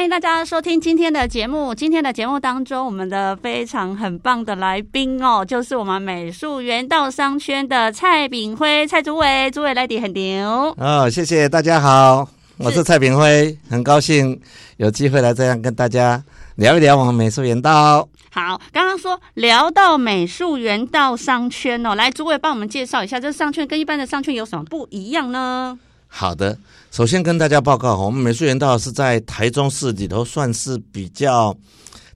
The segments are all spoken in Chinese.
欢迎大家收听今天的节目。今天的节目当中，我们的非常很棒的来宾哦，就是我们美术园道商圈的蔡炳辉蔡主委，主委来底很牛哦，谢谢大家好，我是蔡炳辉，很高兴有机会来这样跟大家聊一聊我们美术园道。好，刚刚说聊到美术园道商圈哦，来主委帮我们介绍一下，这商圈跟一般的商圈有什么不一样呢？好的，首先跟大家报告，我们美术园道是在台中市里头算是比较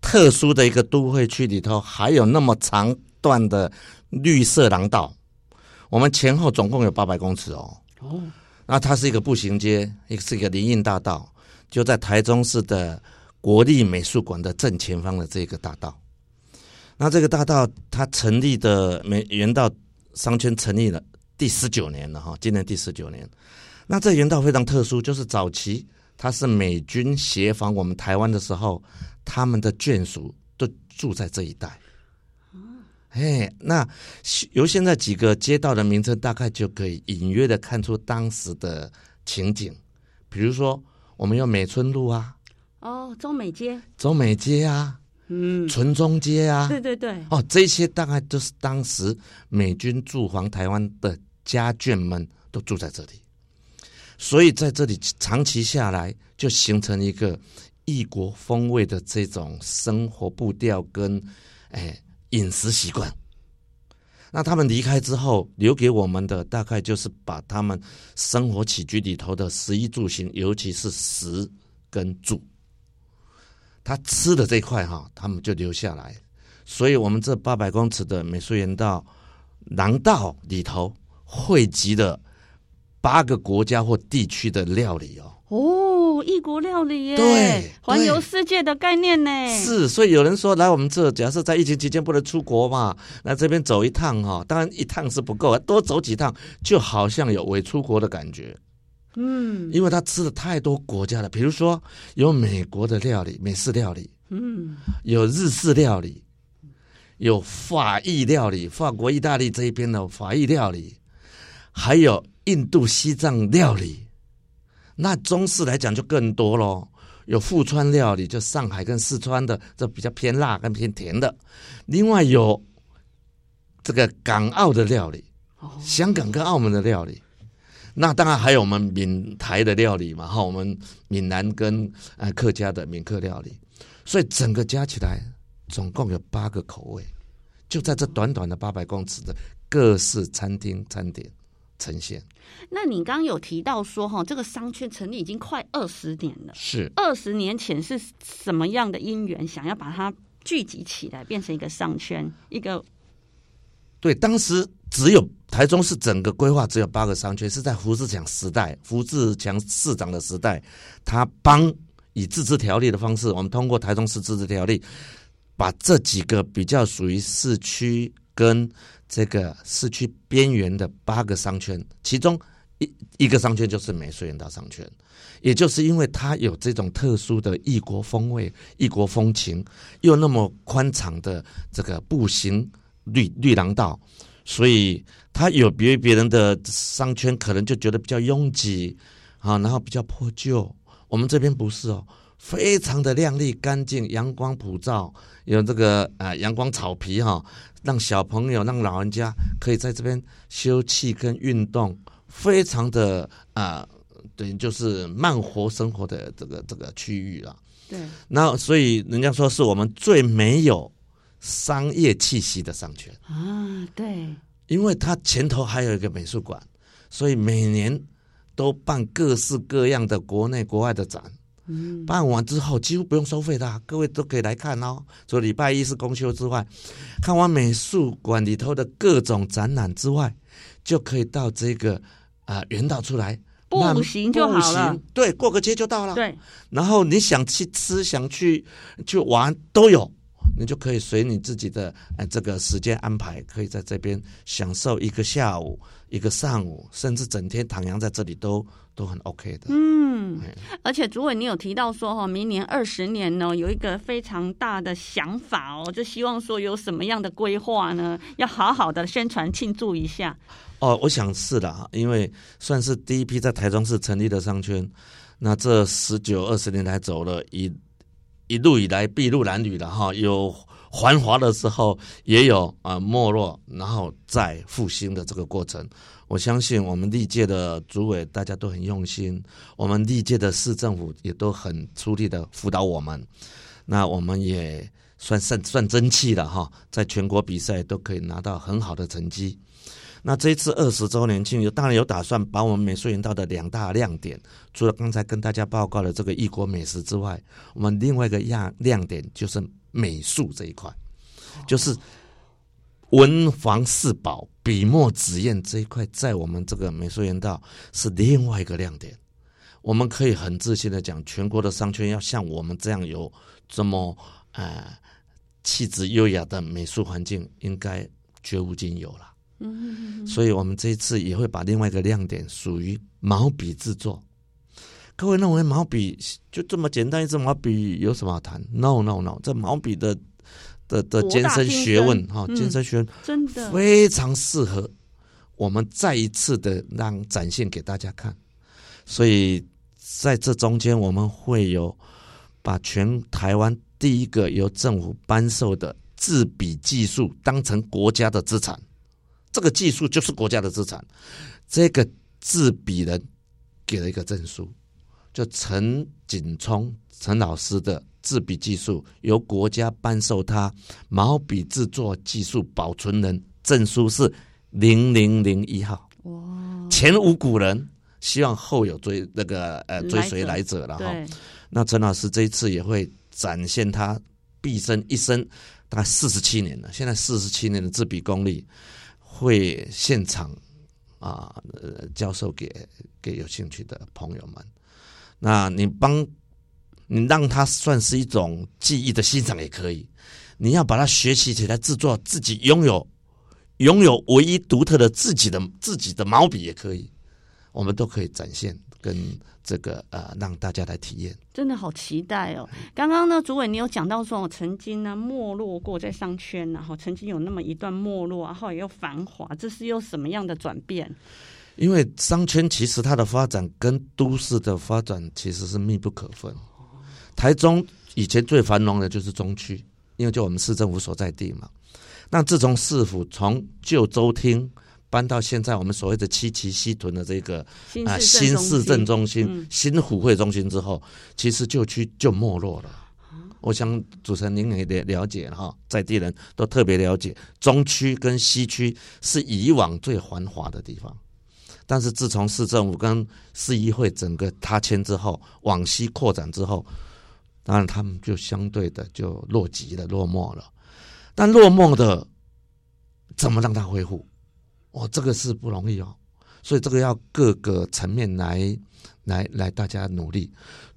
特殊的一个都会区里头，还有那么长段的绿色廊道，我们前后总共有八百公尺哦。哦，那它是一个步行街，一个是一个林荫大道，就在台中市的国立美术馆的正前方的这个大道。那这个大道它成立的美园道商圈成立了第十九年了哈，今年第十九年。那这原道非常特殊，就是早期它是美军协防我们台湾的时候，他们的眷属都住在这一带。哎，那由现在几个街道的名称，大概就可以隐约的看出当时的情景。比如说，我们有美村路啊，哦，中美街，中美街啊，嗯，纯中街啊，对对对，哦，这些大概都是当时美军驻防台湾的家眷们都住在这里。所以在这里长期下来，就形成一个异国风味的这种生活步调跟哎饮食习惯。那他们离开之后，留给我们的大概就是把他们生活起居里头的食衣住行，尤其是食跟住，他吃的这一块哈，他们就留下来。所以我们这八百公尺的美术园道廊道里头汇集了。八个国家或地区的料理哦，哦，异国料理耶，对，环游世界的概念呢？是，所以有人说来我们这，假设在疫情期间不能出国嘛，来这边走一趟哈，当然一趟是不够，多走几趟就好像有伪出国的感觉。嗯，因为他吃了太多国家了，比如说有美国的料理，美式料理，嗯，有日式料理，有法意料理，法国、意大利这一边的法意料理，还有。印度、西藏料理，那中式来讲就更多喽。有富川料理，就上海跟四川的，这比较偏辣跟偏甜的。另外有这个港澳的料理，香港跟澳门的料理。那当然还有我们闽台的料理嘛，哈，我们闽南跟呃客家的闽客料理。所以整个加起来，总共有八个口味，就在这短短的八百公尺的各式餐厅餐点。呈现。那你刚刚有提到说，哈，这个商圈成立已经快二十年了。是二十年前是什么样的因缘，想要把它聚集起来，变成一个商圈？一个对，当时只有台中市整个规划只有八个商圈，是在胡志强时代，胡志强市长的时代，他帮以自治条例的方式，我们通过台中市自治条例，把这几个比较属于市区跟。这个市区边缘的八个商圈，其中一一个商圈就是美术园道商圈，也就是因为它有这种特殊的异国风味、异国风情，又那么宽敞的这个步行绿绿廊道，所以它有别于别人的商圈，可能就觉得比较拥挤啊，然后比较破旧。我们这边不是哦，非常的亮丽、干净，阳光普照，有这个啊阳光草皮哈。让小朋友、让老人家可以在这边休憩跟运动，非常的啊，等于就是慢活生活的这个这个区域了。对，那所以人家说是我们最没有商业气息的商圈啊。对，因为它前头还有一个美术馆，所以每年都办各式各样的国内国外的展。办完之后几乎不用收费的，啊，各位都可以来看哦。除了礼拜一是公休之外，看完美术馆里头的各种展览之外，就可以到这个啊园道出来步行就好了。对，过个街就到了。对，然后你想去吃，想去去玩都有。你就可以随你自己的呃这个时间安排，可以在这边享受一个下午、一个上午，甚至整天徜徉在这里都都很 OK 的。嗯，而且主委你有提到说哈，明年二十年呢，有一个非常大的想法哦，就希望说有什么样的规划呢？要好好的宣传庆祝一下。哦，我想是的哈，因为算是第一批在台中市成立的商圈，那这十九二十年来走了一。一路以来，筚路蓝缕的哈，有繁华的时候，也有啊没落，然后再复兴的这个过程。我相信我们历届的主委大家都很用心，我们历届的市政府也都很出力的辅导我们。那我们也算算算争气了哈，在全国比赛都可以拿到很好的成绩。那这一次二十周年庆，有当然有打算把我们美术园道的两大亮点，除了刚才跟大家报告的这个异国美食之外，我们另外一个亮亮点就是美术这一块，就是文房四宝、笔墨纸砚这一块，在我们这个美术园道是另外一个亮点。我们可以很自信的讲，全国的商圈要像我们这样有这么呃气质优雅的美术环境，应该绝无仅有了。嗯，所以我们这一次也会把另外一个亮点属于毛笔制作。各位认为毛笔就这么简单一支毛笔有什么好谈？No No No，这毛笔的的的艰深学问哈，艰深学问真的非常适合我们再一次的让展现给大家看。所以在这中间，我们会有把全台湾第一个由政府颁授的制笔技术当成国家的资产。这个技术就是国家的资产。这个制笔人给了一个证书，就陈景聪陈老师的制笔技术由国家颁授他毛笔制作技术保存人证书是零零零一号。哇！前无古人，希望后有追那个呃追随来者了哈。那陈老师这一次也会展现他毕生一生大概四十七年了，现在四十七年的制笔功力。会现场啊，呃，教授给给有兴趣的朋友们。那你帮你让他算是一种技艺的欣赏也可以。你要把它学习起来，制作自己拥有拥有唯一独特的自己的自己的毛笔也可以。我们都可以展现跟。这个呃，让大家来体验，真的好期待哦！刚刚呢，主委你有讲到说，我曾经呢没落过在商圈，然后曾经有那么一段没落，然后又繁华，这是又什么样的转变？因为商圈其实它的发展跟都市的发展其实是密不可分。台中以前最繁荣的就是中区，因为就我们市政府所在地嘛。那自从市府从旧州厅。搬到现在我们所谓的七旗西屯的这个啊新市政中心、新府会中心之后，其实旧区就没落了。我想主持人您也了了解哈，在地人都特别了解，中区跟西区是以往最繁华的地方。但是自从市政府跟市议会整个他迁之后，往西扩展之后，当然他们就相对的就落寂了、落寞了。但落寞的怎么让它恢复？哦，这个是不容易哦，所以这个要各个层面来来来，大家努力。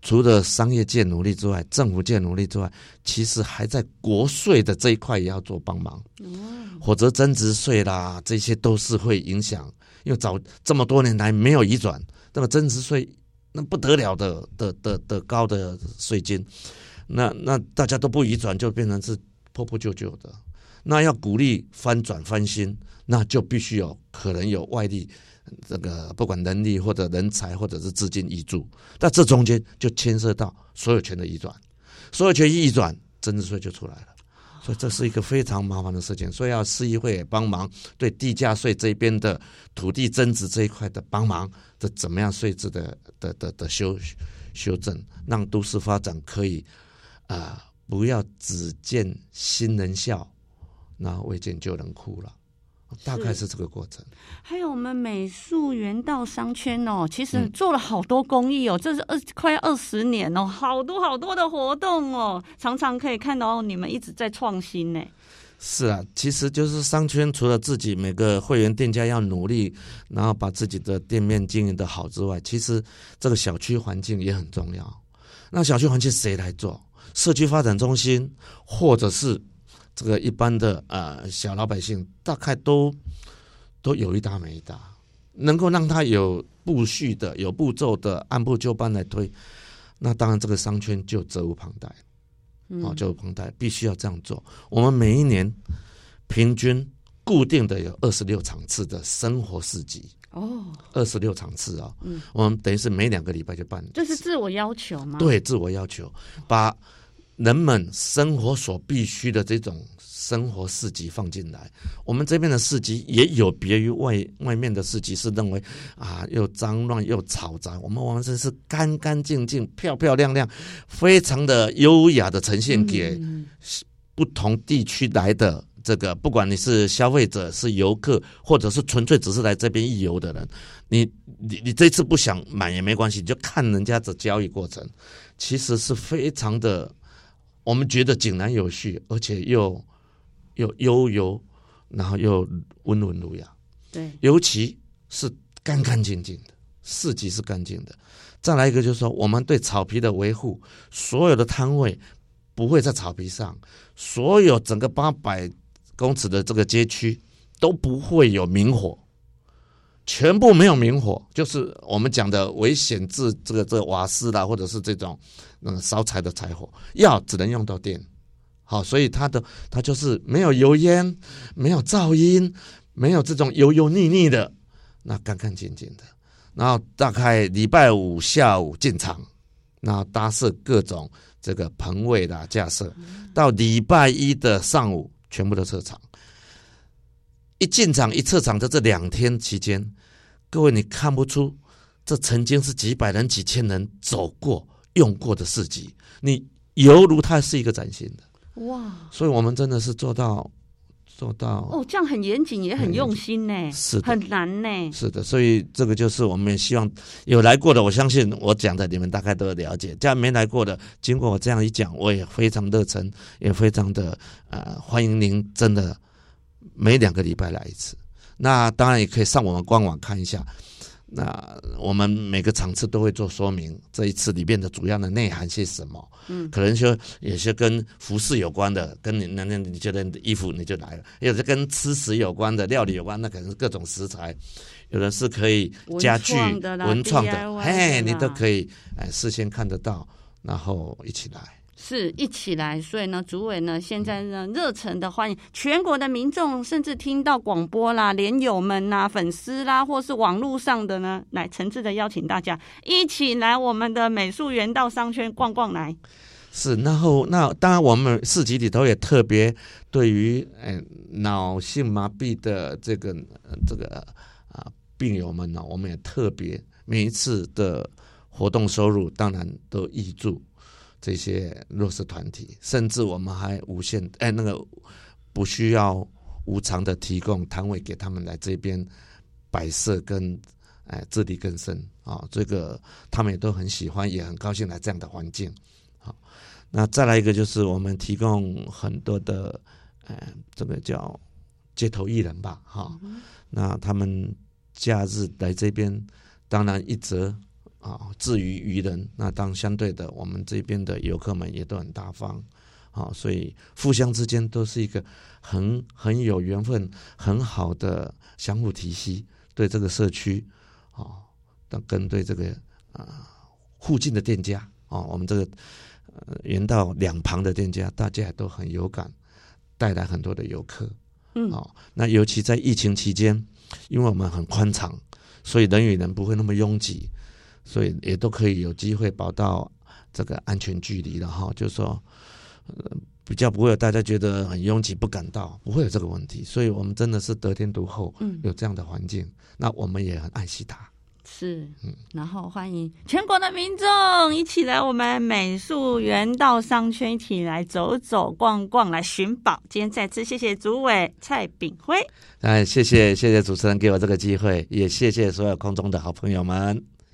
除了商业界努力之外，政府界努力之外，其实还在国税的这一块也要做帮忙。嗯，否则增值税啦，这些都是会影响。又早这么多年来没有移转，那么增值税那不得了的的的的高的税金，那那大家都不移转，就变成是破破旧旧的。那要鼓励翻转翻新。那就必须有可能有外力，这个不管能力或者人才或者是资金移注，但这中间就牵涉到所有权的移转，所有权一移转，增值税就出来了，所以这是一个非常麻烦的事情，所以要市议会也帮忙，对地价税这边的土地增值这一块的帮忙这怎么样税制的的的的修修正，让都市发展可以啊、不要只见新人笑，那未见旧人哭了。大概是这个过程。还有我们美术园道商圈哦，其实做了好多公益哦，嗯、这是二快二十年哦，好多好多的活动哦，常常可以看到你们一直在创新呢。是啊，其实就是商圈除了自己每个会员店家要努力，然后把自己的店面经营的好之外，其实这个小区环境也很重要。那小区环境谁来做？社区发展中心，或者是这个一般的呃小老百姓，大概都都有一搭没一搭，能够让他有步序的、有步骤的、按部就班来推，那当然这个商圈就责无旁贷。哦，就澎台必须要这样做。我们每一年平均固定的有二十六场次的生活市集哦，二十六场次啊、哦。嗯，我们等于是每两个礼拜就办。这是自我要求吗？对，自我要求，把人们生活所必须的这种。生活市集放进来，我们这边的市集也有别于外外面的市集，是认为啊又脏乱又嘈杂。我们完全是干干净净、漂漂亮亮，非常的优雅的呈现给不同地区来的这个，不管你是消费者、是游客，或者是纯粹只是来这边一游的人，你你你这次不想买也没关系，你就看人家的交易过程，其实是非常的，我们觉得井然有序，而且又。又悠游，然后又温文儒雅，对，尤其是干干净净的市集是干净的。再来一个就是说，我们对草皮的维护，所有的摊位不会在草皮上，所有整个八百公尺的这个街区都不会有明火，全部没有明火，就是我们讲的危险制这个这个瓦斯啦，或者是这种嗯烧柴的柴火，要只能用到电。好，所以它的它就是没有油烟，没有噪音，没有这种油油腻腻的，那干干净净的。然后大概礼拜五下午进场，然后搭设各种这个棚位的架设，到礼拜一的上午全部都撤场。一进场一撤场的这两天期间，各位你看不出这曾经是几百人、几千人走过用过的市集，你犹如它是一个崭新的。哇！所以我们真的是做到做到哦，这样很严谨，也很用心呢，是的，很难呢，是的。所以这个就是我们也希望有来过的，我相信我讲的你们大概都了解。这样没来过的，经过我这样一讲，我也非常热忱，也非常的呃欢迎您，真的每两个礼拜来一次。那当然也可以上我们官网看一下。那我们每个场次都会做说明，这一次里面的主要的内涵是什么？嗯，可能说有些跟服饰有关的，跟你那那你觉得衣服你就来了；有的跟吃食有关的，料理有关，那可能是各种食材；有的是可以家具、文创的，哎，你都可以哎事先看得到，然后一起来。是一起来，所以呢，主委呢现在呢热忱的欢迎全国的民众，甚至听到广播啦、连友们呐、粉丝啦，或是网络上的呢，来诚挚的邀请大家一起来我们的美术园道商圈逛逛来。是，然后那当然我们市集里头也特别对于呃脑性麻痹的这个这个啊病友们呢，我们也特别每一次的活动收入当然都挹注。这些弱势团体，甚至我们还无限哎，那个不需要无偿的提供摊位给他们来这边摆设跟哎自力更生啊，这个他们也都很喜欢，也很高兴来这样的环境。好，那再来一个就是我们提供很多的哎，这个叫街头艺人吧，哈，那他们假日来这边，当然一则。啊，至于愚人，那当相对的，我们这边的游客们也都很大方，啊，所以互相之间都是一个很很有缘分、很好的相互提携，对这个社区，啊，跟对这个啊附近的店家，啊，我们这个园道两旁的店家，大家都很有感，带来很多的游客，嗯，啊，那尤其在疫情期间，因为我们很宽敞，所以人与人不会那么拥挤。所以也都可以有机会保到这个安全距离了哈，就是说，呃，比较不会有大家觉得很拥挤不敢到，不会有这个问题。所以我们真的是得天独厚，嗯，有这样的环境，那我们也很爱惜它。是，嗯，然后欢迎全国的民众一起来我们美术园道商圈，一起来走走逛逛，来寻宝。今天再次谢谢主委蔡炳辉，哎，谢谢谢谢主持人给我这个机会，也谢谢所有空中的好朋友们。